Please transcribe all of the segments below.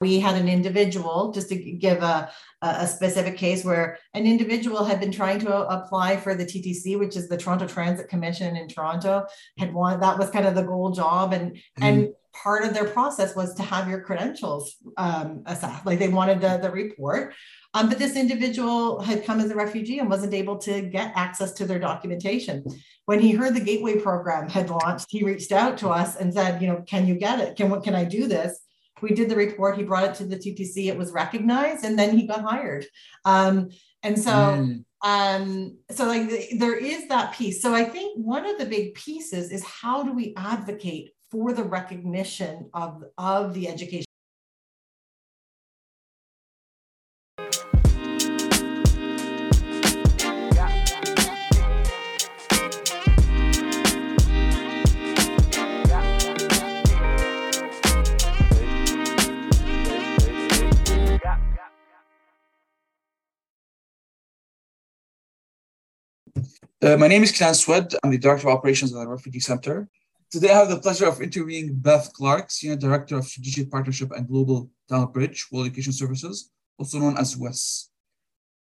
We had an individual, just to give a, a specific case, where an individual had been trying to apply for the TTC, which is the Toronto Transit Commission in Toronto, had wanted that was kind of the goal job, and mm-hmm. and part of their process was to have your credentials um, assessed. Like they wanted the, the report. Um, but this individual had come as a refugee and wasn't able to get access to their documentation. When he heard the Gateway program had launched, he reached out to us and said, you know, can you get it? Can what can I do this? We did the report. He brought it to the TTC. It was recognized, and then he got hired. Um, and so, mm. um, so like the, there is that piece. So I think one of the big pieces is how do we advocate for the recognition of of the education Uh, my name is Clarence Swed. I'm the Director of Operations at the Refugee Center. Today, I have the pleasure of interviewing Beth Clark, Senior Director of Strategic Partnership and Global Talent Bridge, World Education Services, also known as WES.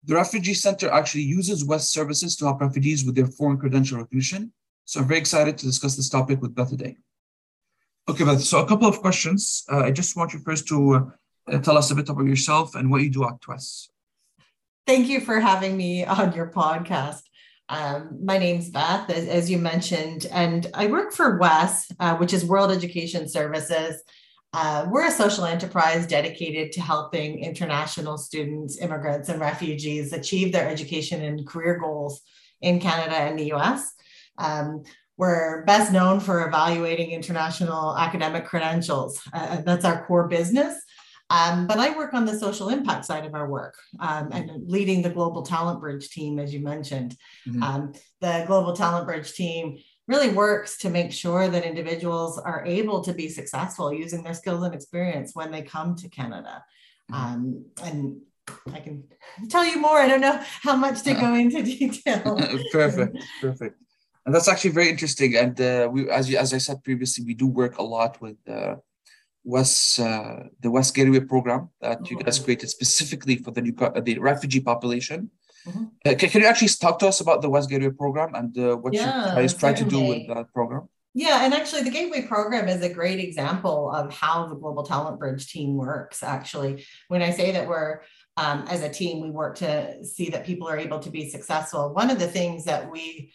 The Refugee Center actually uses WES services to help refugees with their foreign credential recognition. So I'm very excited to discuss this topic with Beth today. Okay, Beth, so a couple of questions. Uh, I just want you first to uh, tell us a bit about yourself and what you do at WES. Thank you for having me on your podcast. Um, my name's Beth, as, as, you mentioned, and I work for WES, uh, which is World Education Services. Uh, we're a social enterprise dedicated to helping international students, immigrants, and refugees achieve their education and career goals in Canada and the US. Um, we're best known for evaluating international academic credentials. Uh, that's our core business. Um, but I work on the social impact side of our work um, and leading the Global Talent Bridge team, as you mentioned. Mm-hmm. Um, the Global Talent Bridge team really works to make sure that individuals are able to be successful using their skills and experience when they come to Canada. Mm-hmm. Um, and I can tell you more. I don't know how much to go into detail. perfect, perfect. And that's actually very interesting. And uh, we, as you, as I said previously, we do work a lot with uh, was uh, the WES Gateway program that you guys created specifically for the new the refugee population. Mm-hmm. Uh, can, can, you actually talk to us about the WES Gateway program and uh, what yeah, you guys try to do with that program? Yeah, and actually, the Gateway program is a great example of how the Global Talent Bridge team works. Actually, when I say that we're um, as a team, we work to see that people are able to be successful. One of the things that we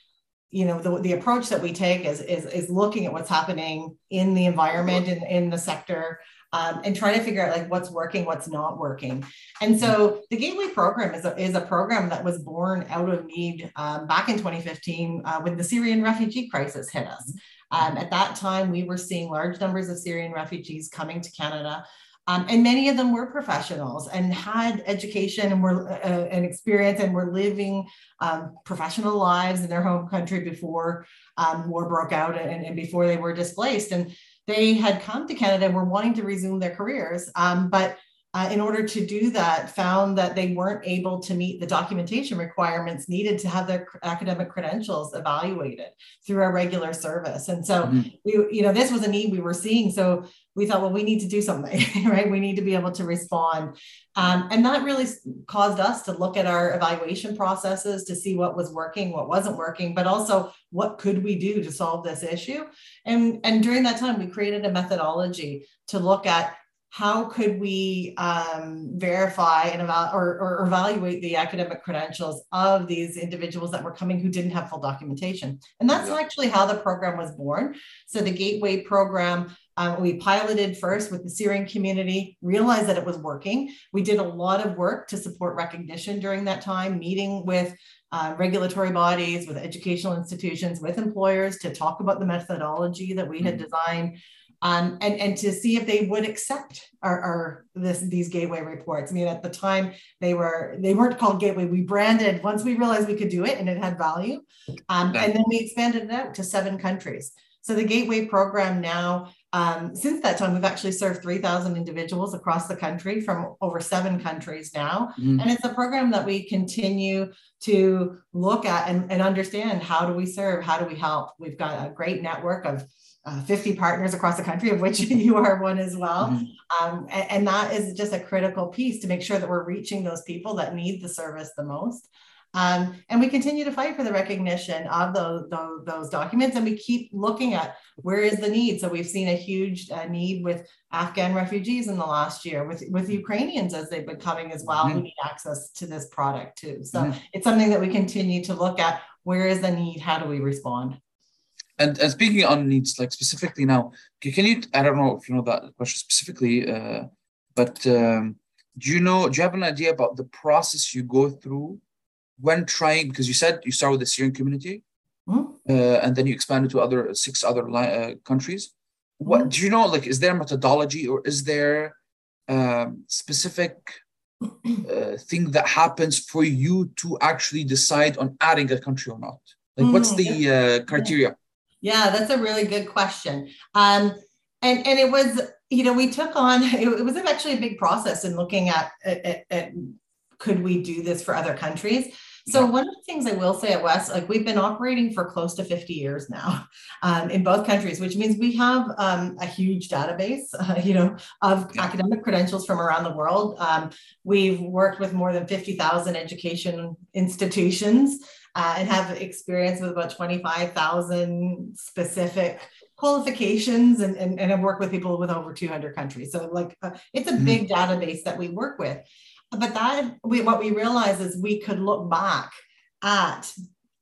you know the, the approach that we take is, is is looking at what's happening in the environment and in, in the sector um, and trying to figure out like what's working what's not working. And so the gateway program is a, is a program that was born out of need um, back in 2015 uh, when the syrian refugee crisis hit us. Um, at that time we were seeing large numbers of syrian refugees coming to canada um, and many of them were professionals and had education and were uh, an experience and were living um, professional lives in their home country before um, war broke out and, and, before they were displaced. And they had come to Canada and were wanting to resume their careers, um, but uh, in order to do that, found that they weren't able to meet the documentation requirements needed to have their academic credentials evaluated through our regular service. And so, mm-hmm. we, you know, this was a need we were seeing. So we thought, well, we need to do something, right? We need to be able to respond. Um, and that really caused us to look at our evaluation processes to see what was working, what wasn't working, but also what could we do to solve this issue. And, and during that time, we created a methodology to look at how could we um, verify and eval- or, or, evaluate the academic credentials of these individuals that were coming who didn't have full documentation? And that's yeah. actually how the program was born. So the Gateway program, um, we piloted first with the Syrian community, realized that it was working. We did a lot of work to support recognition during that time, meeting with uh, regulatory bodies, with educational institutions, with employers to talk about the methodology that we had mm-hmm. designed um, and, and to see if they would accept our, our this these gateway reports. I mean, at the time they were they weren't called gateway. We branded once we realized we could do it and it had value, um, and then we expanded it out to seven countries. So the gateway program now. Um, since that time, we've actually served 3,000 individuals across the country from over seven countries now. Mm. And it's a program that we continue to look at and, and understand how do we serve? How do we help? We've got a great network of uh, 50 partners across the country, of which you are one as well. Mm-hmm. Um, and, and, that is just a critical piece to make sure that we're reaching those people that need the service the most. Um, and we continue to fight for the recognition of those, those, those, documents, and we keep looking at where is the need. So we've seen a huge uh, need with Afghan refugees in the last year, with, with Ukrainians as they've been coming as well, mm-hmm. who need access to this product too. So mm-hmm. it's something that we continue to look at. Where is the need? How do we respond? And, and speaking on needs, like specifically now, can you? I don't know if you know that question specifically, uh, but um, do you know? Do you have an idea about the process you go through when trying? Because you said you start with the Syrian community, mm-hmm. uh, and then you expand to other six other uh, countries. What mm-hmm. do you know? Like, is there methodology or is there um, specific uh, thing that happens for you to actually decide on adding a country or not? Like, what's mm, the uh, criteria? Yeah, that's a really good question. Um, and and it was, you know, we took on it, it was actually a big process in looking at, at, at could we do this for other countries. So one of the things I will say at WES, like we've been operating for close to 50 years now um, in both countries, which means we have um, a huge database, uh, you know, of yeah. academic credentials from around the world. Um, we've worked with more than 50,000 education institutions uh, and have experience with about 25,000 specific qualifications and, and, and I've worked with people with over 200 countries. So like uh, it's a mm-hmm. big database that we work with. But that we, what we realize is we could look back at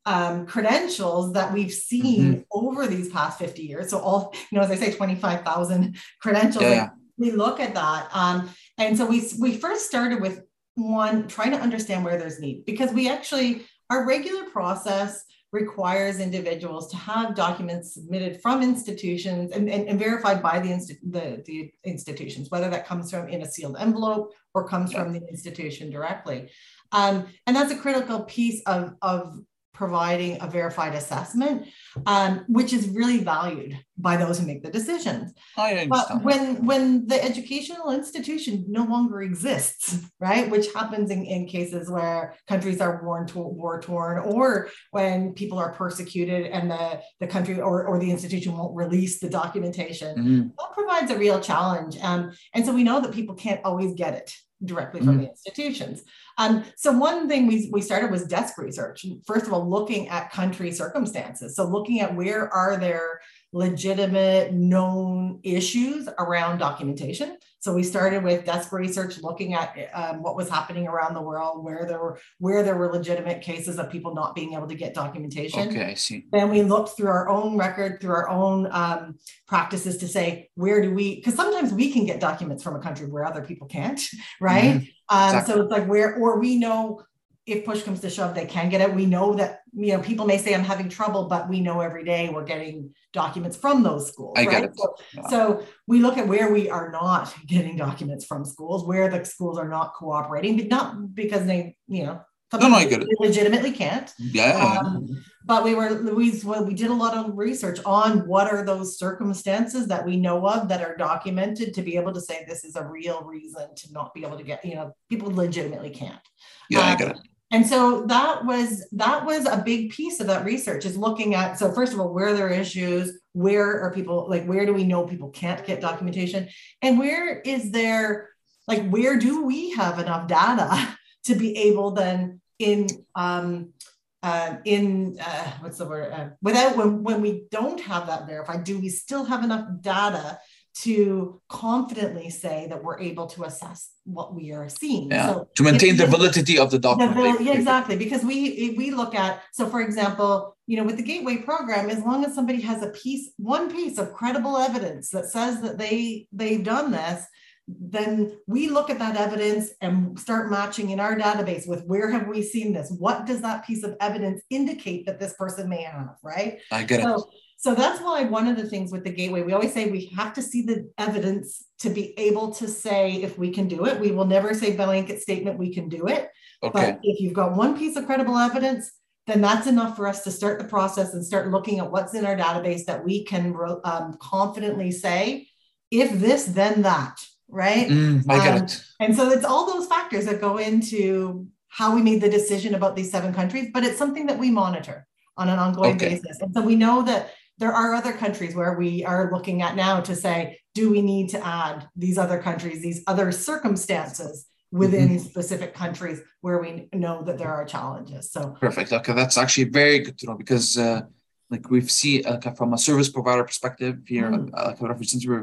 um, credentials that we've seen mm-hmm. over these past 50 years. So all, you know, as I say, 25,000 credentials. Yeah. We look at that. Um, and so we, we first started with one, trying to understand where there's need because we actually our regular process requires individuals to have documents submitted from institutions and, and, and verified by the, the, the, institutions, whether that comes from in a sealed envelope or comes from the institution directly. Um, and that's a critical piece of, of providing a verified assessment, um, which is really valued by those who make the decisions. I understand. But when when the educational institution no longer exists, right, which happens in, in cases where countries are war, war torn, or when people are persecuted and the, the country or, or the institution won't release the documentation, mm-hmm. that provides a real challenge. Um, and so we know that people can't always get it directly from mm-hmm. the institutions. Um, so one thing we, we started was desk research. First of all, looking at country circumstances. So looking at where are there legitimate known issues around documentation. So we started with desk research, looking at um, what was happening around the world, where there were where there were legitimate cases of people not being able to get documentation. Okay, I see. Then we looked through our own record, through our own um, practices to say where do we? Because sometimes we can get documents from a country where other people can't, right? Mm-hmm. Um, exactly. So it's like where, or we know if push comes to shove, they can get it. We know that, you know, people may say I'm having trouble, but we know every day we're getting documents from those schools. I right? get it. So, yeah. so, we look at where we are not getting documents from schools, where the schools are not cooperating, but not because they, you know, no, no, I get it. legitimately can't. Yeah. Um, but we were Louise, well, we did a lot of research on what are those circumstances that we know of that are documented to be able to say this is a real reason to not be able to get, you know, people legitimately can't. Yeah, um, I get it and so that was that was a big piece of that research is looking at so first of all where are there issues? Where are people like where do we know people can't get documentation? And where is there like where do we have enough data to be able then in um uh, in uh, what's the word uh, without when, when we don't have that verified do we still have enough data to confidently say that we're able to assess what we are seeing. Yeah. So to maintain the validity of the document. The, yeah, exactly. Because we we look at so for example, you know, with the gateway program, as long as somebody has a piece, one piece of credible evidence that says that they they've done this, then we look at that evidence and start matching in our database with where have we seen this? What does that piece of evidence indicate that this person may have, right? I get so, it. So that's why one of the things with the gateway, we always say we have to see the evidence to be able to say if we can do it. We will never say blanket statement, we can do it. Okay. But if you've got one piece of credible evidence, then that's enough for us to start the process and start looking at what's in our database that we can um, confidently say, if this, then that, right? Mm, I get um, it. And so it's all those factors that go into how we made the decision about these seven countries, but it's something that we monitor on an ongoing okay. basis. And so we know that there are other countries where we are looking at now to say, do we need to add these other countries, these other circumstances within mm-hmm. specific countries where we know that there are challenges? So perfect. Okay, that's actually very good to know because. Uh, like we've seen uh, from a service provider perspective here mm. uh, like since we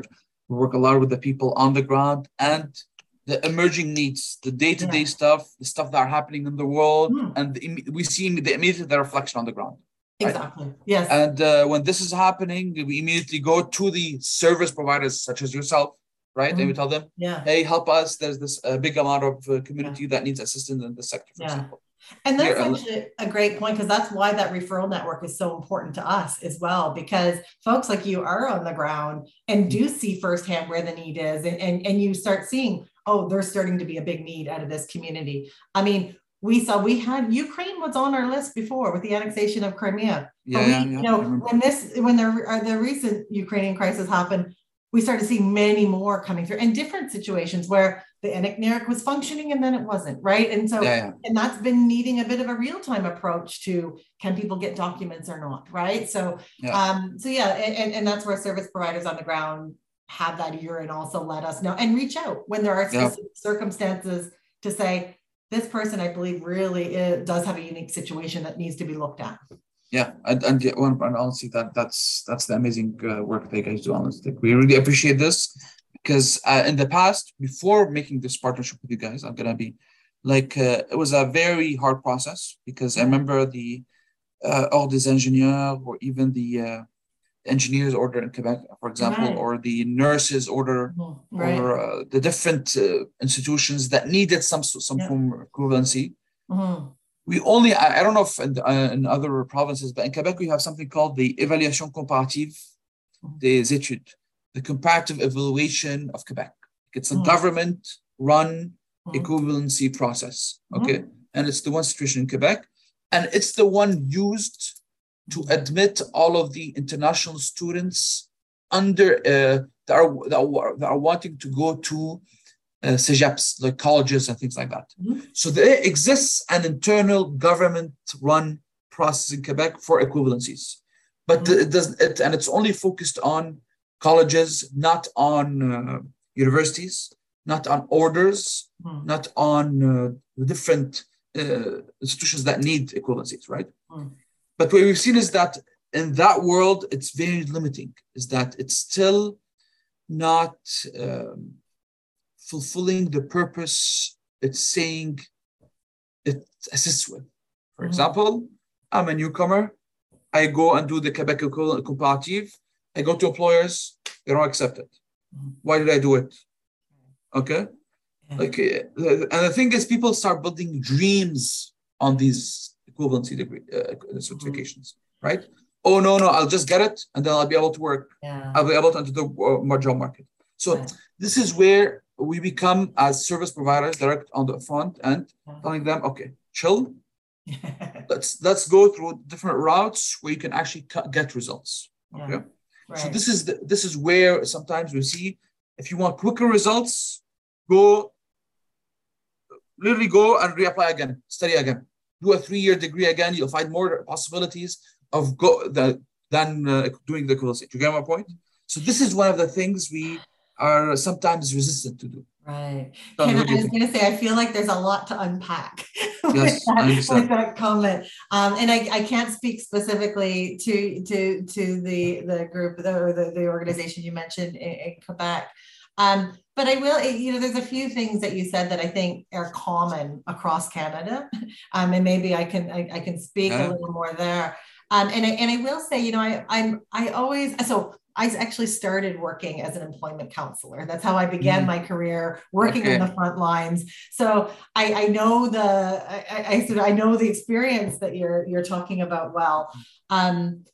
work a lot with the people on the ground and the emerging needs, the day-to-day yeah. stuff, the stuff that are happening in the world, mm. and the, we see the immediate reflection on the ground. Exactly. Yes. And uh, when this is happening, we immediately go to the service providers such as yourself, right? Mm. And we tell them, yeah. hey, help us. There's this uh, big amount of uh, community yeah. that needs assistance in the sector, for yeah. example. And that's actually a great point because that's why that referral network is so important to us as well. Because folks like you are on the ground and do see firsthand where the need is, and, and, and you start seeing, oh, there's starting to be a big need out of this community. I mean, we saw we had Ukraine was on our list before with the annexation of Crimea. Yeah, we, yeah, yeah. you know, when this when the uh, the recent Ukrainian crisis happened, we started seeing many more coming through and different situations where the ENIC was functioning and then it wasn't, right? And so, yeah, yeah. and that's been needing a bit of a real time approach to can people get documents or not, right? So, um, so yeah, and, and that's where service providers on the ground have that ear and also let us know and reach out when there are specific circumstances to say, this person, I believe, really is, does have a unique situation that needs to be looked at. Yeah, and and, and honestly, that that's that's the amazing uh, work that you guys do. Honestly, we really appreciate this because uh, in the past, before making this partnership with you guys, I'm gonna be like uh, it was a very hard process because I remember the uh, ordre des ingénieurs or even the uh, engineers order in Quebec, for example, right. or the nurses order, mm-hmm. right. or uh, the different uh, institutions that needed some some yeah. form of equivalency. Mm-hmm. We only, I, I, don't know if in, uh, in, other provinces, but in Quebec, we have something called the évaluation comparative mm-hmm. des études the comparative evaluation of Quebec. It's a mm. government run mm. equivalency process. Okay. Mm. And it's the one situation in Quebec. And it's the one used to admit all of the international students under uh, that, are, that, are, that are wanting to go to uh, CEGEPs, like colleges and things like that. Mm-hmm. So there exists an internal government run process in Quebec for equivalencies, but mm-hmm. it does it, and it's only focused on colleges, not on uh, universities, not on orders, mm. not on uh, different uh, institutions that need equivalencies, right? But what we've seen is that in that world, it's very limiting, is that it's still not um, fulfilling the purpose it's saying it assists with. For mm example, I'm a newcomer. I go and do the Quebec comparative I go to employers, they don't accept it. Why did I do it? Okay. Like, uh, and the thing is, people start building dreams on these equivalency degree uh, certifications, mm-hmm. right? Oh no, no, I'll just get it, and then I'll be able to work. Yeah. I'll be able to enter the uh, job market. So yeah. this is where we become as service providers direct on the front and yeah. telling them, okay, chill. let's let's go through different routes where you can actually get results. Okay. Right. So this is the, this is where sometimes we see if you want quicker results, go literally go and reapply again, study again, do a three-year degree again. You'll find more possibilities of go the, than uh, doing the equivalency. Do you get my point? So this is one of the things we are sometimes resistant to do. Right. Can, I was going to say, I feel like there's a lot to unpack yes, with, that, with, that, comment. Um, and I, I can't speak specifically to to to the the group or the, the organization you mentioned in, in Quebec. Um, but I will, you know, there's a few things that you said that I think are common across Canada. Um, and maybe I can I, I can speak yeah. a little more there. Um, and I, and I will say, you know, I I'm I always so I actually started working as an employment counselor. That's how I began mm. my career working okay. in the front lines. So I, I know the I, I, I know the experience that you're you're talking about well. Um,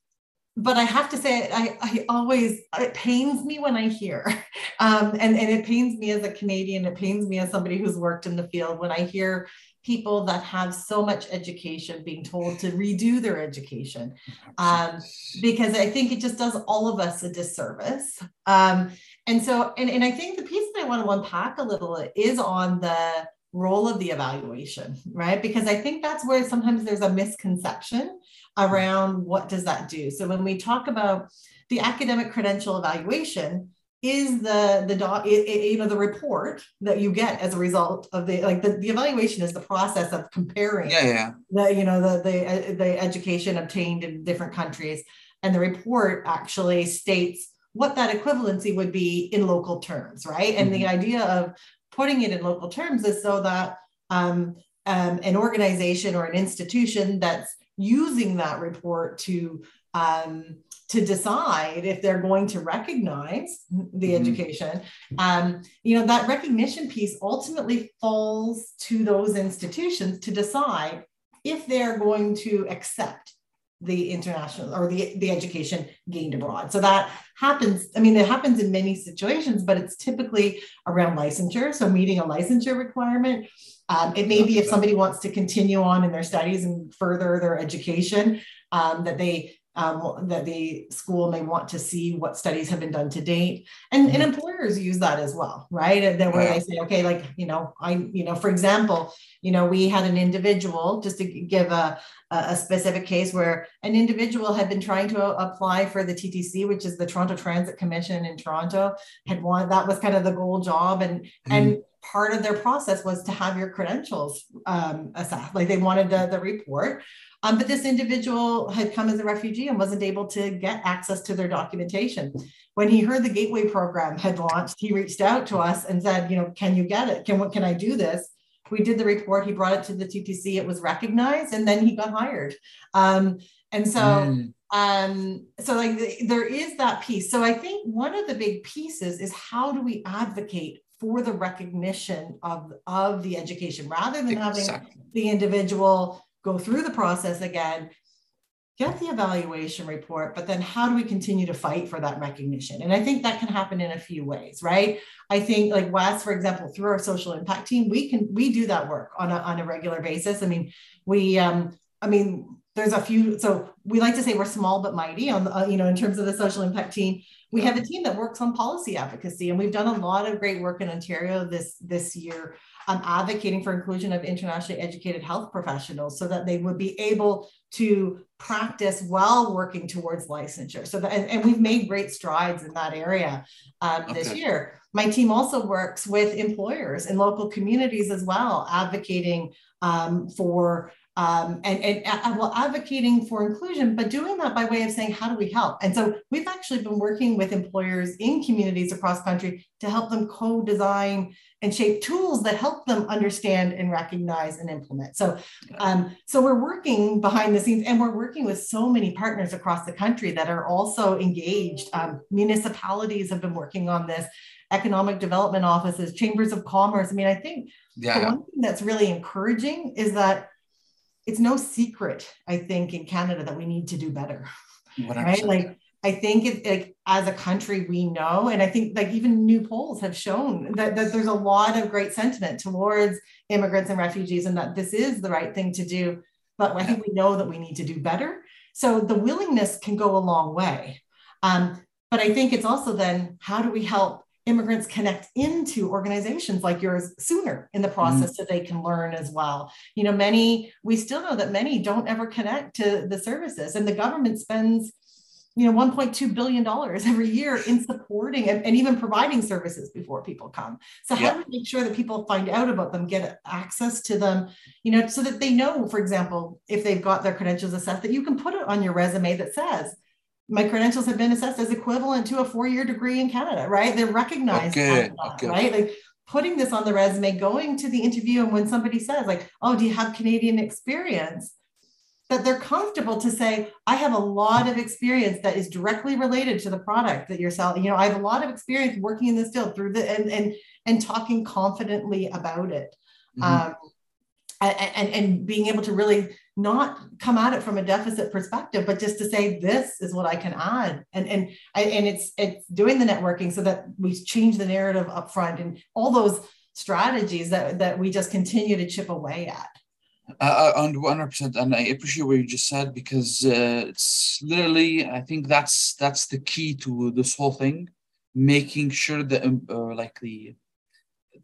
but I have to say, I, I always, it pains me when I hear, um, and, and it pains me as a Canadian, it pains me as somebody who's worked in the field when I hear people that have so much education being told to redo their education. Um, because i think it just does all of us a disservice. Um, and so and, and i think the piece that i want to unpack a little is on the role of the evaluation right? Because i think that's where sometimes there's a misconception around what does that do. So when we talk about the academic credential evaluation, is the the doc you know the report that you get as a result of the like the, the evaluation is the process of comparing yeah yeah the you know the the the education obtained in different countries and the report actually states what that equivalency would be in local terms right and mm-hmm. the idea of putting it in local terms is so that um, um, an organization or an institution that's using that report to um, to decide if they're going to recognize the mm-hmm. education um, you know that recognition piece ultimately falls to those institutions to decide if they're going to accept the international or the, the education gained abroad. So that happens. I mean, it happens in many situations, but it's typically around licensure. So meeting a licensure requirement. Um, it may be if somebody wants to continue on in their studies and further their education, um, that they um, that the school may want to see what studies have been done to date and, and mm-hmm. employers use that as well right and then where they say okay like you know i you know for example you know we had an individual just to give a, a specific case where an individual had been trying to apply for the ttc which is the toronto transit commission in toronto had wanted that was kind of the goal job and mm-hmm. and part of their process was to have your credentials um, assessed. Like they wanted the, the report. Um, but this individual had come as a refugee and wasn't able to get access to their documentation. When he heard the Gateway program had launched, he reached out to us and said, you know, can you get it? Can what can I do this? We did the report. He brought it to the TTC. It was recognized, and then he got hired. Um, and so, mm. um, so like there is that piece. So I think one of the big pieces is how do we advocate for the recognition of of the education rather than exactly. having the individual go through the process again, get the evaluation report, but then how do we continue to fight for that recognition? And I think that can happen in a few ways, right? I think like WES, for example, through our social impact team, we can we do that work on a, on a regular basis. I mean, we um, I mean, there's a few so we like to say we're small but mighty on the, uh, you know in terms of the social impact team. We have a team that works on policy advocacy and we've done a lot of great work in ontario this this year um, advocating for inclusion of internationally educated health professionals so that they would be able to practice while working towards licensure. So that and, and we've made great strides in that area um, okay. this year. My team also works with employers in local communities as well advocating um, for um, and, and uh, well, advocating for inclusion, but doing that by way of saying, how do we help? And so we've actually been working with employers in communities across country to help them co-design and shape tools that help them understand and recognize and implement. So, um, so we're working behind the scenes and we're working with so many partners across the country that are also engaged. Um, municipalities have been working on this, economic development offices, chambers of commerce. I mean, I think yeah. the one thing that's really encouraging is that it's no secret, I think, in Canada that we need to do better. 100%. Right? Like I think it like as a country we know, and I think like even new polls have shown that, that there's a lot of great sentiment towards immigrants and refugees and that this is the right thing to do. But I think we know that we need to do better. So the willingness can go a long way. Um, but I think it's also then how do we help immigrants connect into organizations like yours sooner in the process mm. so they can learn as well you know many we still know that many don't ever connect to the services and the government spends you know 1.2 billion dollars every year in supporting and, and, even providing services before people come so how yeah. do we make sure that people find out about them get access to them you know so that they know for example if they've got their credentials assessed that you can put it on your resume that says my credentials have been assessed as equivalent to a four-year degree in Canada, right? They're recognized, okay. That, okay. right? Like putting this on the resume, going to the interview, and when somebody says, like, "Oh, do you have Canadian experience?" that they're comfortable to say, "I have a lot of experience that is directly related to the product that you're selling." You know, I have a lot of experience working in this field through the and and and talking confidently about it. Mm-hmm. Um, and, and being able to really not come at it from a deficit perspective, but just to say this is what I can add, and and and it's it's doing the networking so that we change the narrative up front and all those strategies that that we just continue to chip away at. Uh, one hundred percent, and I appreciate what you just said because uh, it's literally I think that's that's the key to this whole thing, making sure that um, uh, like the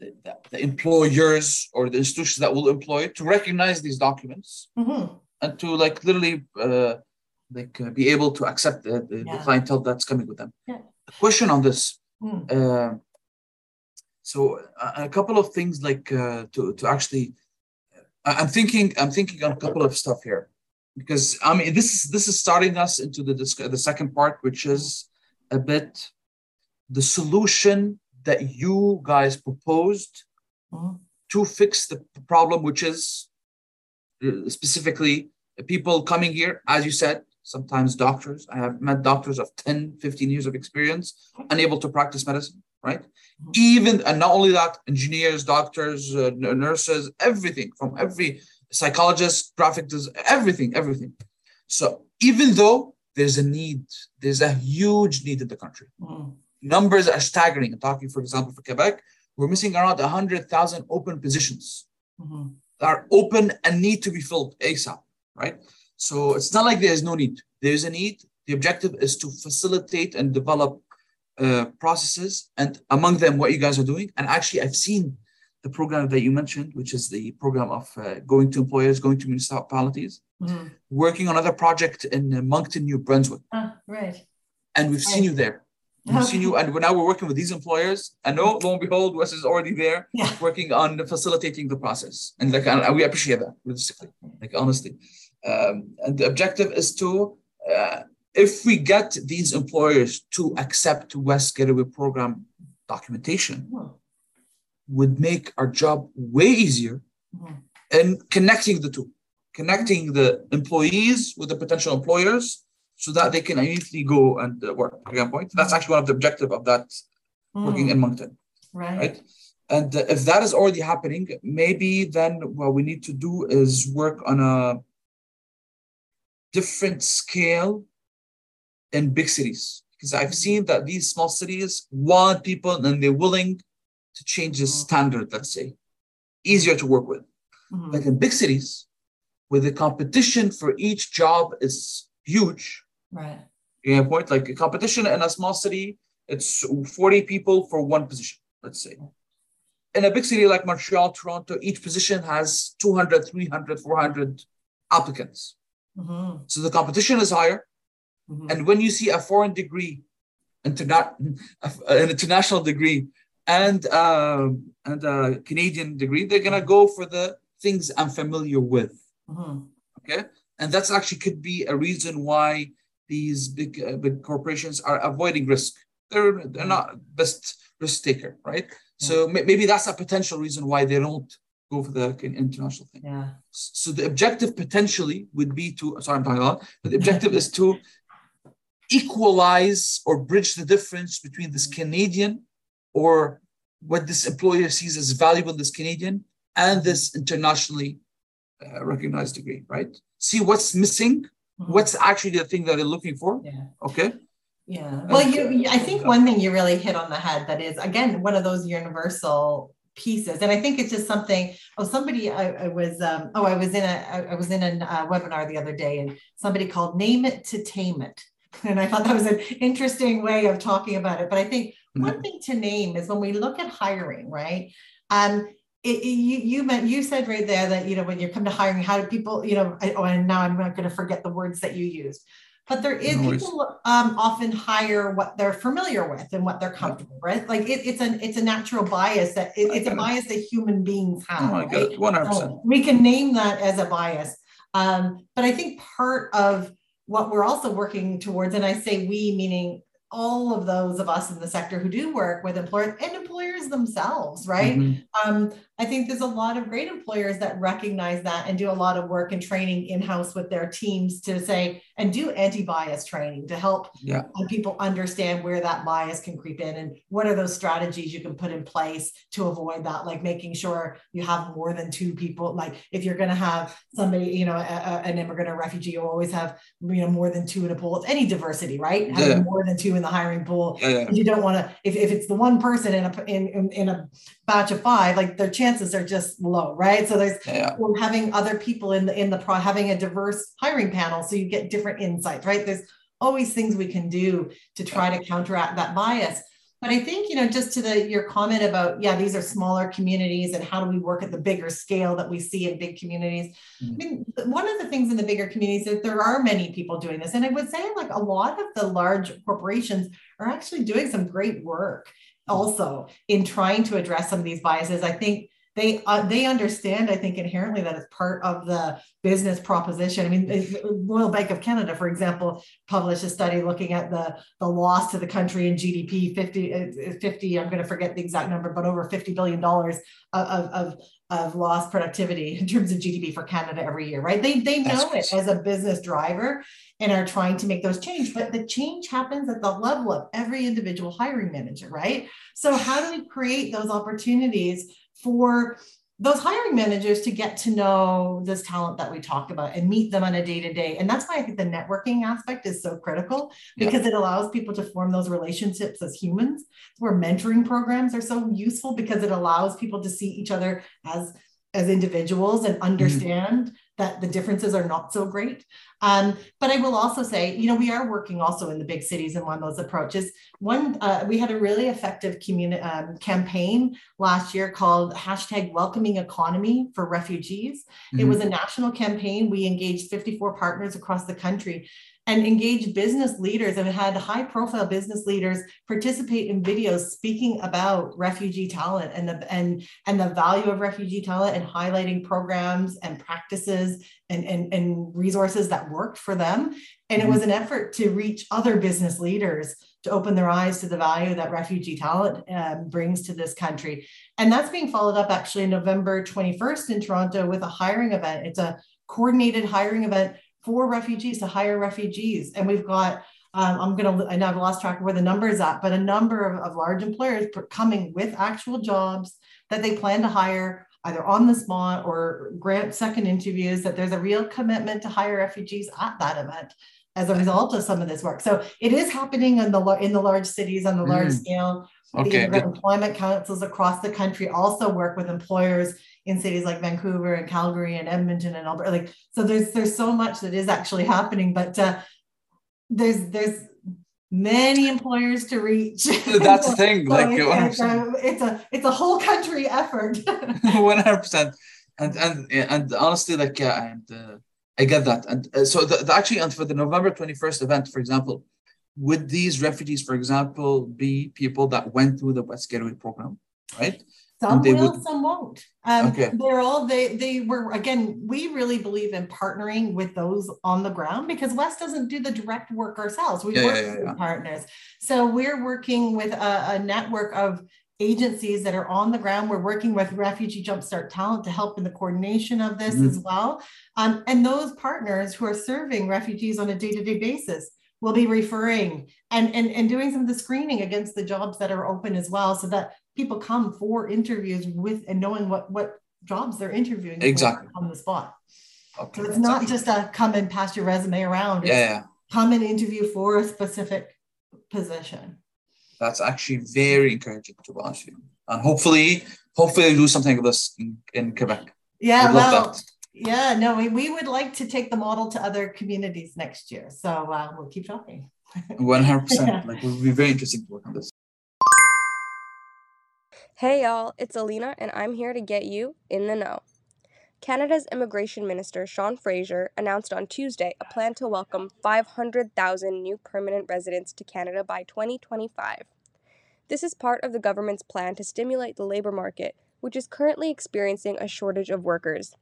the, the, employers or the institutions that will employ it to recognize these documents mm-hmm. and to like literally uh, like uh, be able to accept the, the, Yeah. the clientele that's coming with them. Yeah. A question on this. Mm. Uh, so a, a couple of things like uh, to to actually, I'm thinking I'm thinking on a couple of stuff here because I mean this is this is starting us into the the second part, which is a bit the solution that you guys proposed Mhm. to fix the problem, which is uh, specifically people coming here, as you said, sometimes doctors. I have met doctors of 10, 15 years of experience, unable to practice medicine, right? Mhm. Even, and not only that, engineers, doctors, uh, nurses, everything from every psychologist, graphic design, everything, everything. So even though there's a need, there's a huge need in the country Mhm. Numbers are staggering. I'm talking, for example, for Quebec, we're missing around 100,000 open positions Mhm. that are open and need to be filled ASAP, right? So it's not like there's no need. There's a need. The objective is to facilitate and develop uh, processes, and among them, what you guys are doing. And actually, I've seen the program that you mentioned, which is the program of uh, going to employers, going to municipalities, Mhm. working on another project in uh, Moncton, New Brunswick, Ah, right. and we've seen you there. We've seen you, and we're now we're working with these employers. And no, lo and behold, WES is already there, Yeah. working on facilitating the process. And like, and we appreciate that, realistically, like honestly. Um, and the objective is to, uh, if we get these employers to accept WES Gateway Program documentation, Mhm. would make our job way easier Mhm. in connecting the two, connecting the employees with the potential employers so that they can immediately go and uh, work. Again, point. That's actually one of the objective of that working Mhm. in Moncton, Right. right? And uh, if that is already happening, maybe then what we need to do is work on a different scale in big cities. Because I've seen that these small cities want people and they're willing to change the standard, let's say, easier to work with. Mhm. But in big cities, where the competition for each job is huge, Right. you have point? Like a competition in a small city, it's 40 people for one position, let's say. In a big city like Montreal, Toronto, each position has 200, 300, 400 applicants. Mhm. So the competition is higher. Mhm. And when you see a foreign degree, interna- an international degree, and um, and a Canadian degree, they're gonna go for the things I'm familiar with. Mhm. Okay, and that's actually could be a reason why these big uh, big corporations are avoiding risk. They're they're not best risk taker, right? So may- maybe that's a potential reason why they don't go for the international thing. Yeah. So the objective potentially would be to sorry I'm talking a lot, but the objective is to equalize or bridge the difference between this Canadian or what this employer sees as valuable this Canadian and this internationally uh, recognized degree, right? See what's missing, Mhm. what's actually the thing that they're looking for. Yeah. Okay. Yeah. Well, you, you- I think one thing you really hit on the head that is, again, one of those universal pieces. And I think it's just something, oh, somebody, I, I was, um, oh, I was in a, I, I was in a uh, webinar the other day and somebody called name it to tame it. And I thought that was an interesting way of talking about it. But I think one thing to name is when we look at hiring, right? Um, it, it- you you meant you said right there that you know when you come to hiring, how do people you know? I, oh, and now I'm not going to forget the words that you used, but there is people um, often hire what they're familiar with and what they're comfortable, with. right? Like it, it's an it's a natural bias that it, it's a bias that human beings have. Oh my right? God, one hundred percent. We can name that as a bias. Um, but I think part of what we're also working towards, and I say we, meaning all of those of us in the sector who do work with employers and employers themselves, right? Mhm. Um, I think there's a lot of great employers that recognize that and do a lot of work and training in house with their teams to say and do anti bias training to help Yeah. uh, people understand where that bias can creep in and what are those strategies you can put in place to avoid that, like making sure you have more than two people. Like if you're going to have somebody, you know, a, a- an immigrant or refugee, you always have you know more than two in a pool. It's any diversity, right? Having more than two in the hiring pool Yeah, yeah. you don't want to if, if it's the one person in a in, in in a batch of five like their chances are just low right so there's yeah, or having other people in the in the pro having a diverse hiring panel so you get different insights right there's always things we can do to try to counteract that bias But I think, you know, just to the your comment about, yeah, these are smaller communities and how do we work at the bigger scale that we see in big communities? Mm-hmm. I mean, one of the things in the bigger communities that there are many people doing this. And I would say like a lot of the large corporations are actually doing some great work also in trying to address some of these biases. I think they uh, they understand i think inherently that it's part of the business proposition. I mean royal bank of canada for example published a study looking at the the loss to the country in gdp 50 uh, 50 i'm going to forget the exact number but over 50 billion dollars of, of of lost productivity in terms of gdp for canada every year right? They they know it as a business driver and are trying to make those change but the change happens at the level of every individual hiring manager right? So how do we create those opportunities for those hiring managers to get to know this talent that we talked about and meet them on a day to day. And that's why I think the networking aspect is so critical because yeah. it allows people to form those relationships as humans. Where mentoring programs are so useful because it allows people to see each other as as individuals and mm-hmm. understand mm-hmm. That the differences are not so great. Um, but I will also say, you know, we are working also in the big cities and one of those approaches. One, uh, we had a really effective community um, campaign last year called hashtag welcoming economy for refugees. Mm-hmm. It was a national campaign. We engaged 54 partners across the country and engage business leaders and had high profile business leaders participate in videos speaking about refugee talent and the and and the value of refugee talent and highlighting programs and practices and, and, and resources that worked for them. And it was mm-hmm. an effort to reach other business leaders to open their eyes to the value that refugee talent um, brings to this country. And that's being followed up actually november 21st in toronto with a hiring event. It's a coordinated hiring event for refugees to hire refugees. And we've got, um, I'm going to, I know I've lost track of where the number is at, but a number of, of large employers coming with actual jobs that they plan to hire either on the spot or grant second interviews, that there's a real commitment to hire refugees at that event as a result of some of this work. So it is happening in the in the large cities on the large mm. scale. Okay. The employment councils across the country also work with employers in cities like Vancouver and Calgary and Edmonton and Alberta. Like so, there's there's so much that is actually happening, but uh, there's there's many employers to reach. That's the thing. So like it's, it's, a, it's a it's a whole country effort. One hundred percent. And and and honestly, like yeah, and uh, I get that. And uh, so the, the, actually, and for the November twenty first event, for example, would these refugees, for example, be people that went through the WES Gateway program, right? Some will, some won't. Um, okay. They're all they they were again. We really believe in partnering with those on the ground because WES doesn't do the direct work ourselves. We yeah, work yeah, yeah, with partners, so we're working with a, a, network of agencies that are on the ground. We're working with Refugee Jumpstart Talent to help in the coordination of this mm-hmm. as well. Um, and those partners who are serving refugees on a day to day basis will be referring and, and, and doing some of the screening against the jobs that are open as well so that people come for interviews with and knowing what what jobs they're interviewing exactly on the spot. Okay, so it's not just a come and pass your resume around. Yeah, yeah. Come and interview for a specific position. That's actually very encouraging to watch you. And hopefully, hopefully do something of this in, in Quebec. Yeah, well, yeah, no, we, we would like to take the model to other communities next year. So uh, we'll keep talking. 100%. Like, it would be very interesting to work on this. Hey y'all, it's Alina, and I'm here to get you in the know. Canada's Immigration Minister Sean Fraser announced on Tuesday a plan to welcome 500,000 new permanent residents to Canada by 2025. This is part of the government's plan to stimulate the labor market, which is currently experiencing a shortage of workers.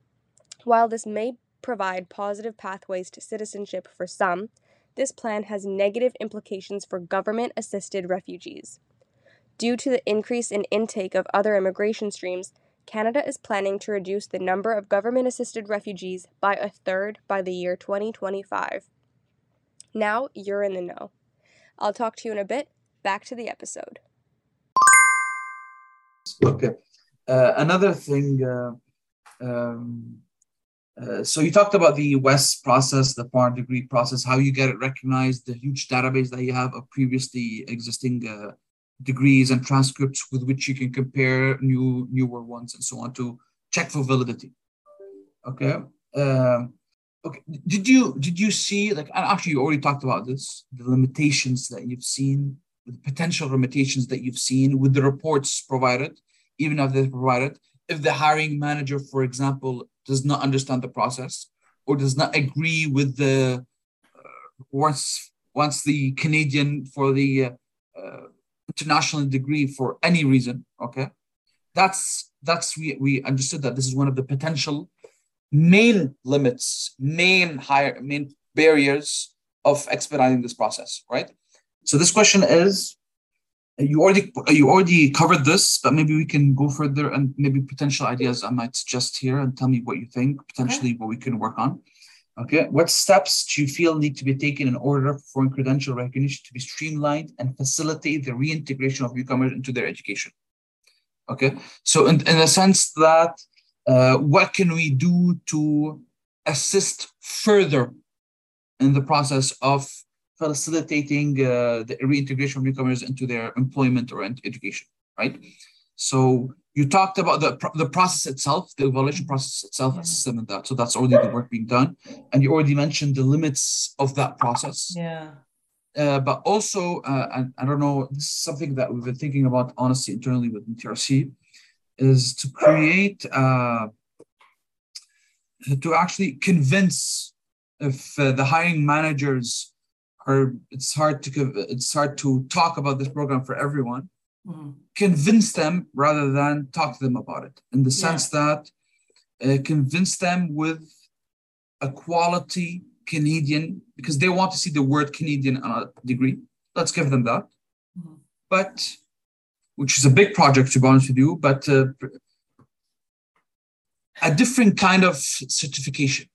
While this may provide positive pathways to citizenship for some, this plan has negative implications for government assisted refugees. Due to the increase in intake of other immigration streams, Canada is planning to reduce the number of government assisted refugees by a third by the year 2025. Now you're in the know. I'll talk to you in a bit. Back to the episode. Okay. Uh, another thing, uh, um, uh, so you talked about the WES process, the foreign degree process, how you get it recognized, the huge database that you have of previously existing uh, degrees and transcripts with which you can compare new newer ones and so on to check for validity. Okay. Um, okay. Did you did you see like actually you already talked about this the limitations that you've seen the potential limitations that you've seen with the reports provided, even if they're provided. If the hiring manager, for example, does not understand the process or does not agree with the uh, once once the Canadian for the uh, uh, international degree for any reason, okay, that's that's we we understood that this is one of the potential main limits, main higher main barriers of expediting this process, right? So this question is you already you already covered this, but maybe we can go further and maybe potential ideas I might suggest here and tell me what you think, potentially okay. what we can work on. Okay, what steps do you feel need to be taken in order for credential recognition to be streamlined and facilitate the reintegration of newcomers into their education? Okay, so in, in a sense that uh, what can we do to assist further in the process of facilitating uh, the reintegration of newcomers into their employment or education, right? So you talked about the, the process itself, the evaluation process itself, yeah. system and that. So that's already the work being done. And you already mentioned the limits of that process. Yeah. Uh, but also, uh, and I don't know, this is something that we've been thinking about honestly internally with TRC, is to create, uh, to actually convince if uh, the hiring managers are, it's hard to, it's hard to talk about this program for everyone mm-hmm. convince them rather than talk to them about it in the sense yeah. that uh, convince them with a quality Canadian because they want to see the word Canadian on a degree. Let's give them that. Mm-hmm. But which is a big project to be honest with you, but uh, a different kind of certification.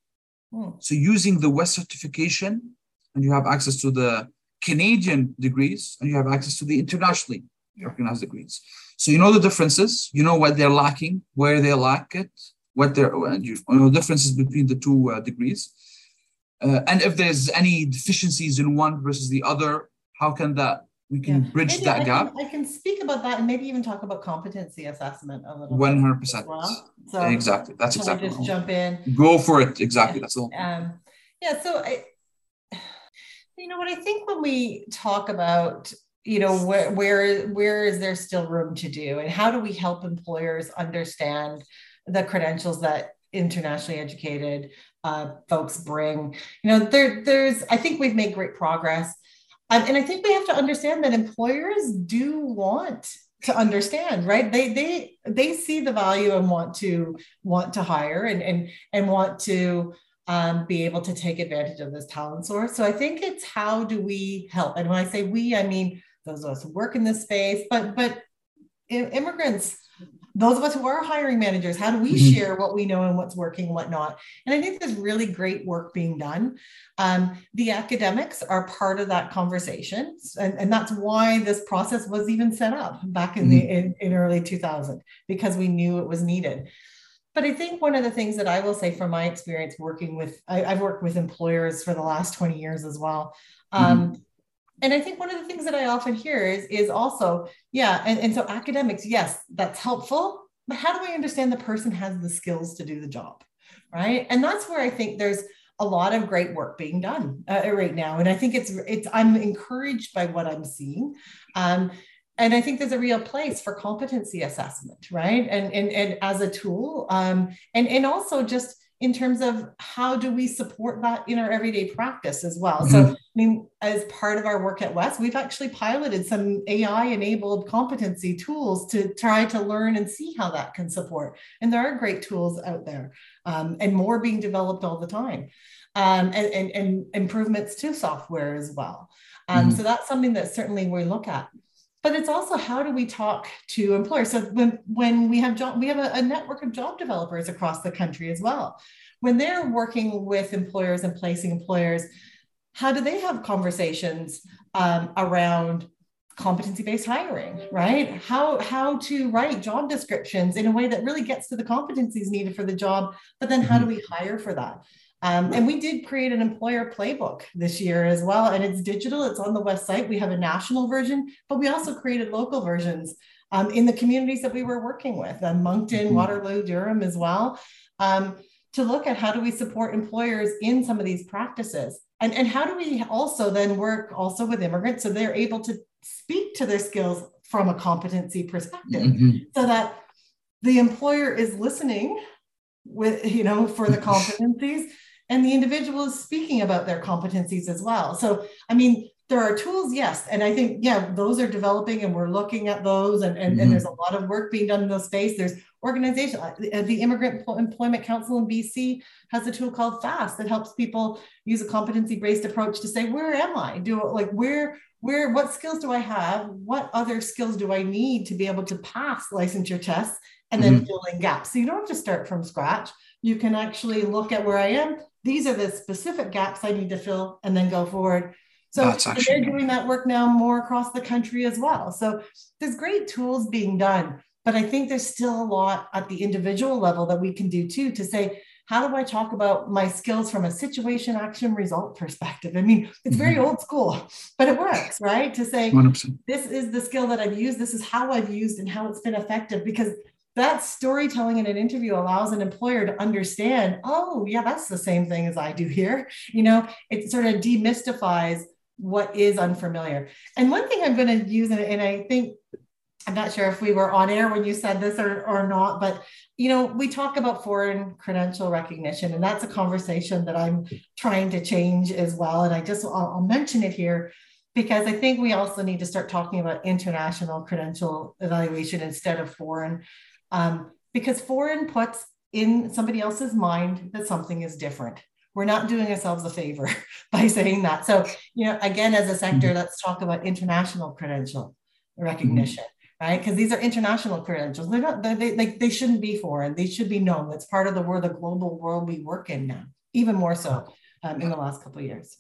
Mm. So using the WES certification, and you have access to the Canadian degrees, and you have access to the internationally recognize degrees. So you know the differences, you know what they're lacking, where they lack it, what they're, and you know differences between the two uh, degrees. Uh, and if there's any deficiencies in one versus the other, how can that we can yeah. bridge maybe that I gap? Can, I can speak about that and maybe even talk about competency assessment a little. One hundred percent. So exactly, that's exactly. Just jump in. Go for it. Exactly, that's all. Um, yeah. So I, you know what I think when we talk about you know where where where is there still room to do? And how do we help employers understand the credentials that internationally educated uh, folks bring? You know there there's i think we've made great progress. Um, and i think we have to understand that employers do want to understand right? They they they see the value and want to want to hire and and and want to um, be able to take advantage of this talent source. So i think it's how do we help? And when i say we i mean those of us who work in this space, but but immigrants, those of us who are hiring managers, how do we mm-hmm. share what we know and what's working, what not? And I think there's really great work being done. Um, the academics are part of that conversation, and, and that's why this process was even set up back in mm-hmm. the in, in early 2000 because we knew it was needed. But I think one of the things that I will say from my experience working with, I, have worked with employers for the last 20 years as well. Um, mm-hmm and I think one of the things that I often hear is, is also, yeah, and, and so academics, yes, that's helpful, but how do we understand the person has the skills to do the job? Right. And that's where I think there's a lot of great work being done uh, right now. And I think it's, it's, I'm encouraged by what I'm seeing. Um, and I think there's a real place for competency assessment, right? And, and, and as a tool, um, and, and also just in terms of how do we support that in our everyday practice as well. Mm-hmm. So, I mean, as part of our work at WES, we've actually piloted some AI enabled competency tools to try to learn and see how that can support. And there are great tools out there um, and more being developed all the time. Um, and, and, and, improvements to software as well. Um, mm-hmm. So that's something that certainly we look at but it's also how do we talk to employers? So when when we have job we have a, a, network of job developers across the country as well. When they're working with employers and placing employers how do they have conversations um, around competency-based hiring right? How how to write job descriptions in a way that really gets to the competencies needed for the job but then how do mm-hmm. we hire for that um, and we did create an employer playbook this year as well. And it's digital, it's on the website. We have a national version, but we also created local versions um, in the communities that we were working with, uh, Moncton, mm-hmm. Waterloo, Durham as well. Um, to look at how do we support employers in some of these practices and, and how do we also then work also with immigrants so they're able to speak to their skills from a competency perspective mm-hmm. so that the employer is listening with you know for the competencies and the individual is speaking about their competencies as well. So i mean there are tools yes and i think yeah those are developing and we're looking at those and, and, mm-hmm. and there's a lot of work being done in those space. There's organization uh, the immigrant employment council in bc has a tool called FAST that helps people use a competency based approach to say where am i? Do like where where what skills do i have? What other skills do i need to be able to pass licensure tests and then mm-hmm. fill in gaps? So you don't have to start from scratch you can actually look at where i am these are the specific gaps i need to fill and then go forward so actually, they're doing that work now more across the country as well. So there's great tools being done, but I think there's still a lot at the individual level that we can do too to say, how do I talk about my skills from a situation action result perspective? I mean, it's very mm-hmm. old school, but it works, right? To say 100%. this is the skill that I've used, this is how I've used and how it's been effective because that storytelling in an interview allows an employer to understand, oh, yeah, that's the same thing as I do here. You know, it sort of demystifies what is unfamiliar. And one thing I'm going to use, and I think I'm not sure if we were on air when you said this or, or not, but you know, we talk about foreign credential recognition, and that's a conversation that I'm trying to change as well. And I just I'll, I'll mention it here because I think we also need to start talking about international credential evaluation instead of foreign, um, because foreign puts in somebody else's mind that something is different we're not doing ourselves a favor by saying that. So, you know, again, as a sector, mm-hmm. let's talk about international credential recognition, mm-hmm. right? Because these are international credentials. They're not, they, they, like, they shouldn't be foreign. They should be known. It's part of the world, the global world we work in now, even more so um, in the last couple of years.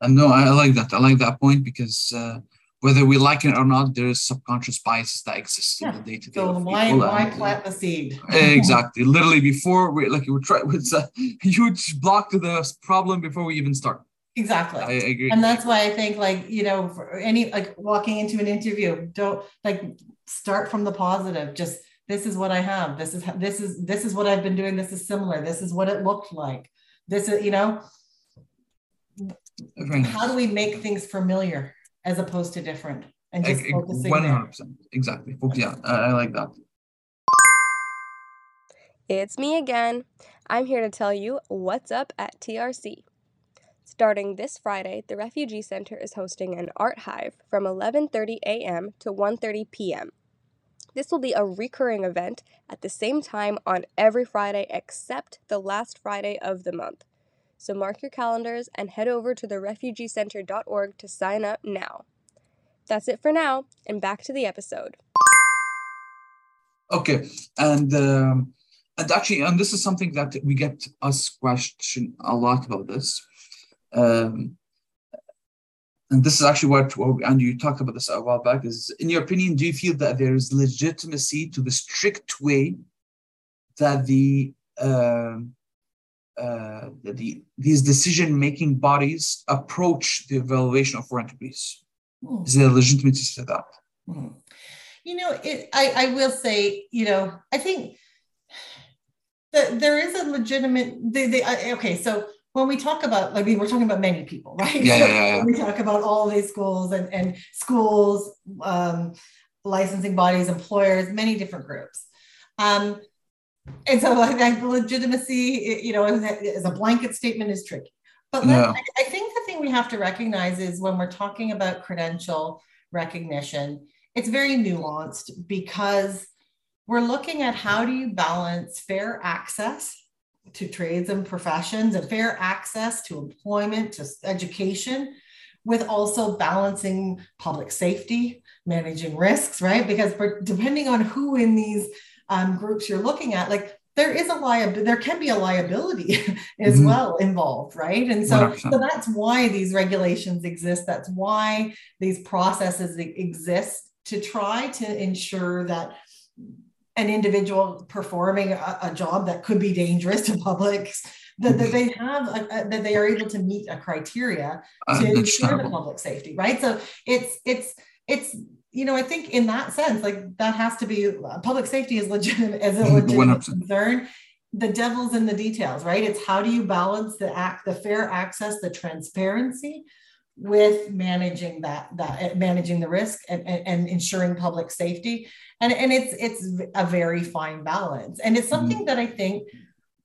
Uh, no, I like that. I like that point because uh, whether we like it or not, there is subconscious biases that exist yeah. in the day to day. So why why and, uh, plant the seed? exactly. Literally before we like we're trying it's a huge block to the problem before we even start. Exactly. I, I agree. And that's why I think like, you know, for any like walking into an interview, don't like start from the positive. Just this is what I have. This is this is this is what I've been doing. This is similar. This is what it looked like. This is, you know, how do we make things familiar? As opposed to different and just I, focusing 100% there. exactly. Yeah I, I like that. It's me again. I'm here to tell you what's up at trc starting this friday the refugee center is hosting an art hive from 11.30 a.m to 1.30 p.m this will be a recurring event at the same time on every friday except the last friday of the month so mark your calendars and head over to therefugeecenter.org to sign up now. That's it for now, and back to the episode. Okay, and um, and actually, and this is something that we get us question a lot about this. Um, and this is actually what, and you talked about this a while back. Is in your opinion, do you feel that there is legitimacy to the strict way that the uh, uh, the, these decision-making bodies approach the evaluation of foreign employees? Mm. Is there a legitimacy to that? Mm. You know, it, I, I will say, you know, I think that there is a legitimate, they, they, okay, so when we talk about, I mean, we're talking about many people, right? Yeah, so yeah, yeah. we talk about all these schools and, and schools, um, licensing bodies, employers, many different groups. Um, and so I think legitimacy, you know, as a blanket statement is tricky. But yeah. I think the thing we have to recognize is when we're talking about credential recognition, it's very nuanced because we're looking at how do you balance fair access to trades and professions and fair access to employment, to education, with also balancing public safety, managing risks, right? Because depending on who in these um, groups you're looking at, like there is a liability, there can be a liability as mm-hmm. well involved, right? And so, so that's why these regulations exist. That's why these processes exist to try to ensure that an individual performing a, a job that could be dangerous to public that, that they have a, a, that they are able to meet a criteria uh, to ensure the public safety right so it's it's it's you know, I think in that sense, like that has to be public safety is legitimate as a legitimate concern. the devil's in the details, right? It's how do you balance the act, the fair access, the transparency with managing that that eh, managing the risk and, and, and, ensuring public safety and and it's it's a very fine balance and it's mm-hmm. something that i think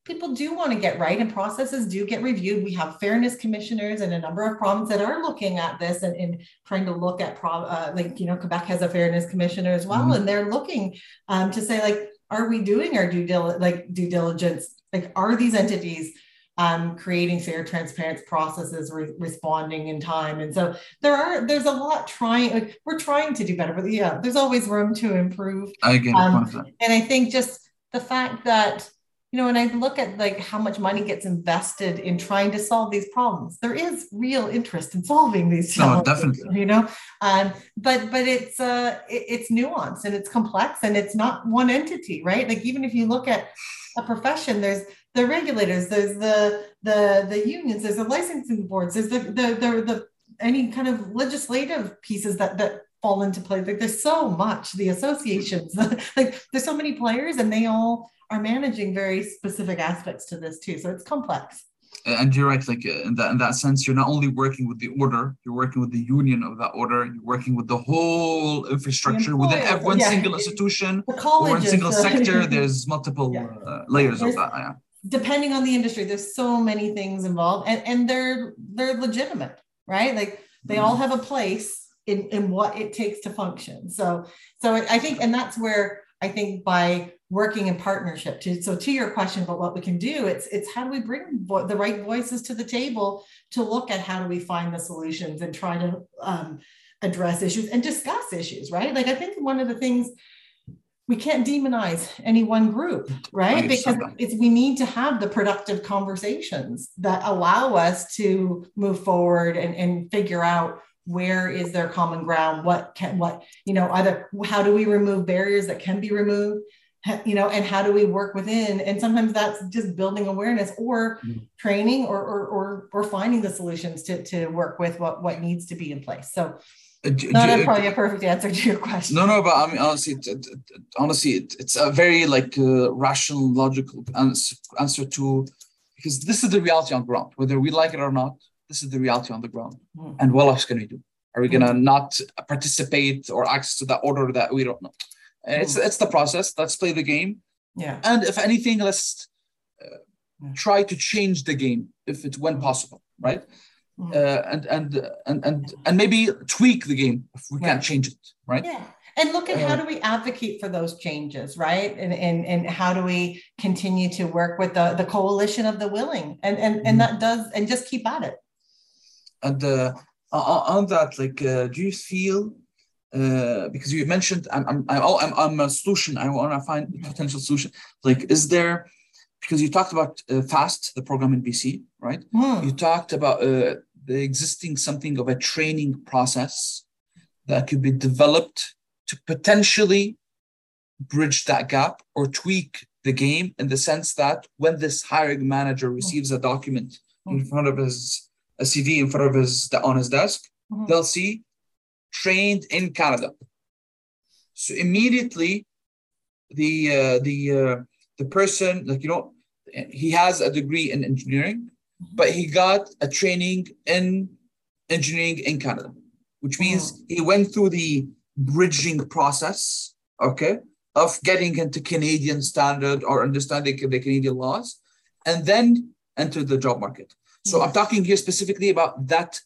people do want to get right and processes do get reviewed we have fairness commissioners and a number of provinces that are looking at this and, and trying to look at pro, uh, like you know quebec has a fairness commissioner as well mm-hmm. and they're looking um, to say like are we doing our due dil- like due diligence like are these entities um, creating fair, transparent processes, re- responding in time. And so there are there's a lot trying. Like we're trying to do better, but yeah, there's always room to improve. I get um, And I think just the fact that you know, when I look at like how much money gets invested in trying to solve these problems, there is real interest in solving these. No, definitely. You know, um, but but it's uh, it, it's nuanced and it's complex and it's not one entity, right? Like even if you look at a profession, there's the regulators, there's the the the unions, there's the licensing boards, there's the the the, the any kind of legislative pieces that that fall into play. Like there's so much, the associations, like there's so many players, and they all are managing very specific aspects to this too. So it's complex. And you're right, like in that in that sense, you're not only working with the order, you're working with the union of that order. You're working with the whole infrastructure within one yeah. single institution or one single sector. There's multiple yeah. uh, layers there's, of that. Yeah depending on the industry there's so many things involved and, and they're they're legitimate right like they all have a place in, in what it takes to function. So so i think and that's where i think by working in partnership to so to your question about what we can do it's it's how do we bring vo- the right voices to the table to look at how do we find the solutions and try to um, address issues and discuss issues right? Like i think one of the things we can't demonize any one group, right? Because it's we need to have the productive conversations that allow us to move forward and, and figure out where is their common ground, what can what, you know, either how do we remove barriers that can be removed, you know, and how do we work within? And sometimes that's just building awareness or mm-hmm. training or, or or or finding the solutions to to work with what what needs to be in place. So uh, no, that's probably a perfect answer to your question. No, no, but I mean, honestly, honestly, it, it's a very like uh, rational, logical answer, answer to because this is the reality on ground, whether we like it or not. This is the reality on the ground, mm. and what else can we do? Are we gonna mm. not participate or access to that order that we don't know? And mm. it's it's the process. Let's play the game. Yeah. And if anything, let's uh, try to change the game if it's when possible, right? Uh, and and and and and maybe tweak the game if we can't change it, right? Yeah. And look at how do we advocate for those changes, right? And, and and how do we continue to work with the, the coalition of the willing, and and and that does, and just keep at it. And uh, on that, like, uh, do you feel uh, because you mentioned I'm I'm I'm, I'm a solution. I want to find a potential solution. Like, is there because you talked about uh, FAST, the program in BC, right? Mm. You talked about uh, the existing something of a training process that could be developed to potentially bridge that gap or tweak the game in the sense that when this hiring manager hmm. receives a document in front of his a CV in front of his on his desk, mm. they'll see trained in Canada. So immediately, the uh, the uh, the person like you know he has a degree in engineering, but he got a training in engineering in Canada, which means oh. he went through the bridging process, okay, of getting into Canadian standard or understanding the Canadian laws, and then enter the job market. So yes. I'm talking here specifically about that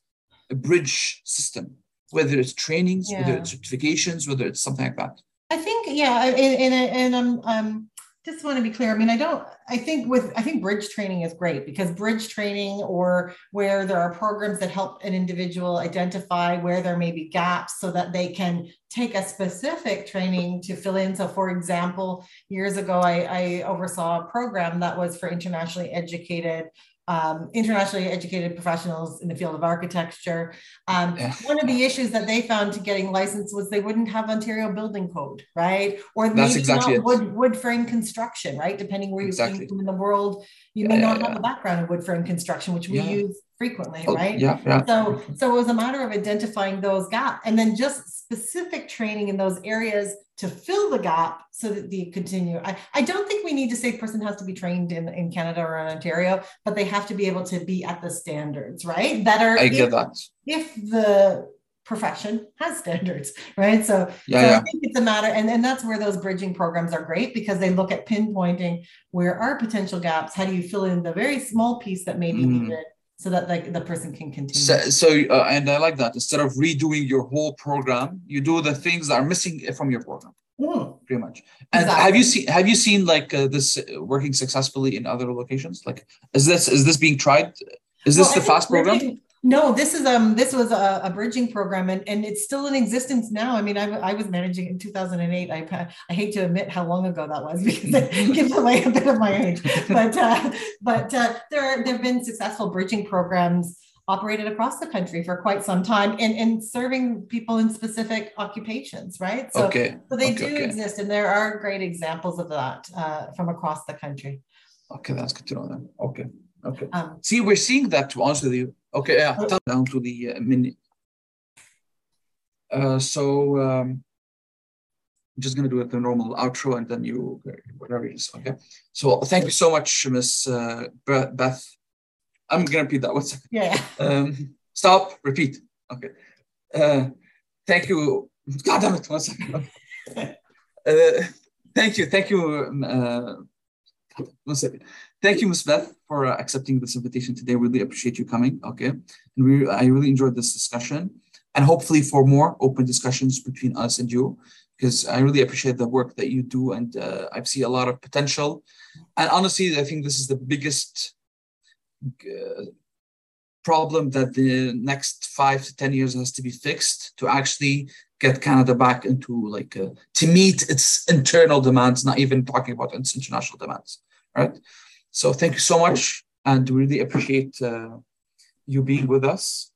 bridge system, whether it's trainings, yeah. whether it's certifications, whether it's something like that. I think, yeah, and and, and I'm um, just want to be clear. I mean, I don't, I think with, I think bridge training is great because bridge training or where there are programs that help an individual identify where there may be gaps so that they can take a specific training to fill in. So for example, years ago, I, I oversaw a program that was for internationally educated um, internationally educated professionals in the field of architecture. Um, yeah. One of the issues that they found to getting licensed was they wouldn't have Ontario Building Code, right? Or That's maybe exactly not wood, wood frame construction, right? Depending where exactly. you came from in the world, you yeah, may not yeah, have a background in wood frame construction, which we use frequently, oh, right? Yeah, yeah. So, so it was a matter of identifying those gaps and then just specific training in those areas to fill the gap so that they continue. I, I don't think we need to say person has to be trained in, in Canada or in Ontario, but they have to be able to be at the standards, right? That are I get if, that. if the profession has standards, right? So, Yeah, so yeah. I think it's a matter, and, and that's where those bridging programs are great because they look at pinpointing where are potential gaps. How do you fill in the very small piece that may be Mm. needed so that like the person can continue? So, so uh, and I like that. Instead of redoing your whole program, you do the things that are missing from your program, Mm. pretty much. And have you seen have you seen like uh, this uh, working successfully in other locations? Like, is this is this being tried? Is this Well, the fast program? No, this is um this was a, a bridging program and, and it's still in existence now. I mean, I, I was managing in 2008. I I hate to admit how long ago that was because it gives away a bit of my age. But uh, but uh, there are, there have been successful bridging programs operated across the country for quite some time and and serving people in specific occupations, right? So okay. so they okay, do okay. exist and there are great examples of that uh, from across the country. Okay, that's good to know then. Okay. Okay. Um, See, we're seeing that to answer you. Okay, yeah, Oh. down to the uh, mini. Uh, so um, I'm just gonna do it the normal outro and then you whatever it is. Okay. So thank you so much, Miss uh, Beth. I'm gonna repeat that. One second. yeah. Um, stop. Repeat. Okay. Uh, thank you. God damn it. One second. Okay. Uh, thank you. Thank you. Uh, one second. Thank you, Ms. Beth, for uh, accepting this invitation today. Really appreciate you coming. Okay. And we, I really enjoyed this discussion and hopefully for more open discussions between us and you, because I really appreciate the work that you do. And uh, I see a lot of potential. And honestly, I think this is the biggest uh, problem that the next five to 10 years has to be fixed to actually get Canada back into like, uh, to meet its internal demands, not even talking about its international demands, right? So thank you so much, and we really appreciate uh, you being with us.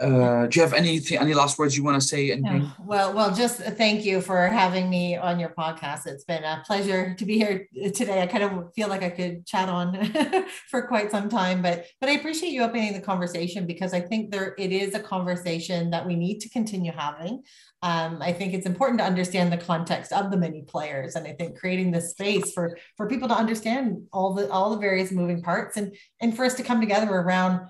Uh, do you have anything, any last words you want to say? Anything? Yeah, Well, well, just thank you for having me on your podcast. It's been a pleasure to be here today. I kind of feel like I could chat on for quite some time, but but I appreciate you opening the conversation because I think there it is a conversation that we need to continue having. Um, I think it's important to understand the context of the many players, and I think creating this space for for people to understand all the all the various moving parts, and and for us to come together around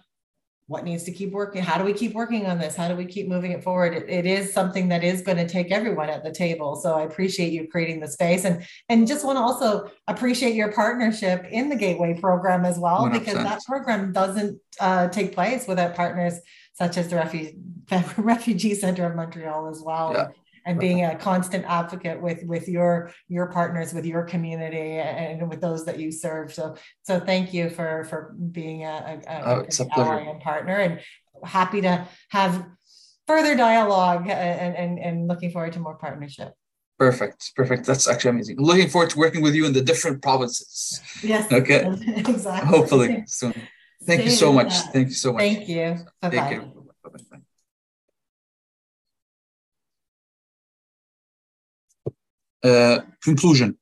what needs to keep working how do we keep working on this how do we keep moving it forward it, it is something that is going to take everyone at the table so i appreciate you creating the space and and just want to also appreciate your partnership in the gateway program as well 100%. because that program doesn't uh, take place without partners such as the refugee refugee center of montreal as well Yeah. And being a constant advocate with with your your partners with your community and with those that you serve so so thank you for for being a, a, Oh, a ally and partner and happy to have further dialogue uh, and and, and looking forward to more partnership Perfect, perfect. That's actually amazing. Looking forward to working with you in the different provinces. yes Okay. exactly Hopefully soon. Thank you so much. touch. Thank you so much. thank you Take bye-bye care. Uh, conclusion.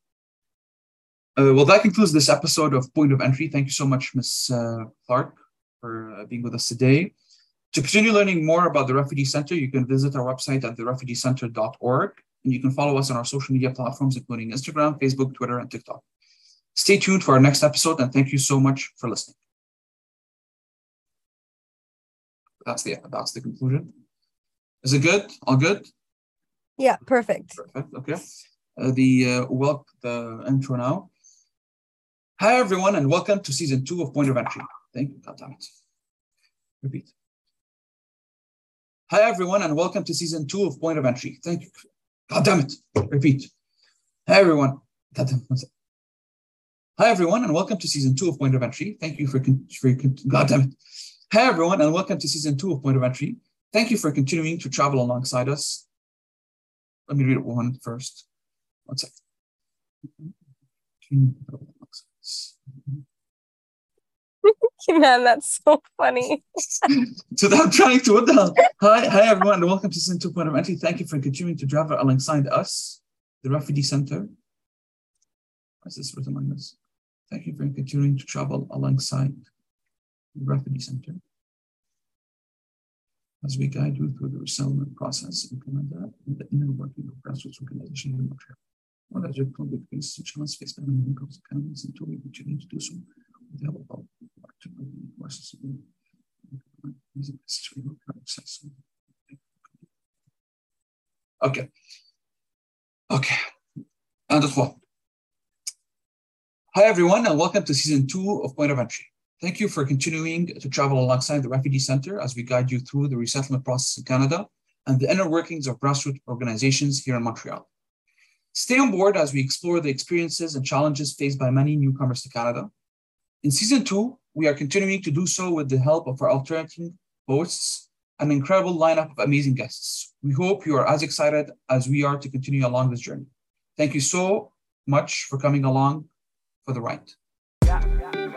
Uh, well, that concludes this episode of Point of Entry. Thank you so much, Ms. Uh, Clark, for uh, being with us today. To continue learning more about the Refugee Center, you can visit our website at therefugeecenter.org, and you can follow us on our social media platforms, including Instagram, Facebook, Twitter, and TikTok. Stay tuned for our next episode, and thank you so much for listening. That's the that's the conclusion. Is it good? All good? Yeah, perfect. Perfect. Okay. Uh, the uh, well, the intro now. Hi everyone, and welcome to season two of Point of Entry. Thank you. God damn it. Repeat. Hi everyone, and welcome to season two of Point of Entry. Thank you. God damn it. Repeat. Hi everyone. God damn it. Hi everyone, and welcome to season two of Point of Entry. Thank you for, con- for con- God damn it. Hi everyone, and welcome to season two of Point of Entry. Thank you for continuing to travel alongside us. Let me read it one first. One second. Man, that's so funny. so I'm trying to what the hell? Hi, hi everyone, and welcome to season two point of entry. Thank you for continuing to travel alongside us, the Refugee Center. What's this written like this? Thank you for continuing to travel alongside the Refugee Center. as we guide you through the resettlement process in Canada and the inner working of grassroots organization in Montreal. What the help of resources Ok. Ok. Un, deux, trois. Hi, everyone, and welcome to season two of Point of Entry. Thank you for continuing to travel alongside the Refugee Center as we guide you through the resettlement process in Canada and the inner workings of grassroots organizations here in Montreal. Stay on board as we explore the experiences and challenges faced by many newcomers to Canada. In season two, we are continuing to do so with the help of our alternating hosts, an incredible lineup of amazing guests. We hope you are as excited as we are to continue along this journey. Thank you so much for coming along for the ride. Yeah, yeah.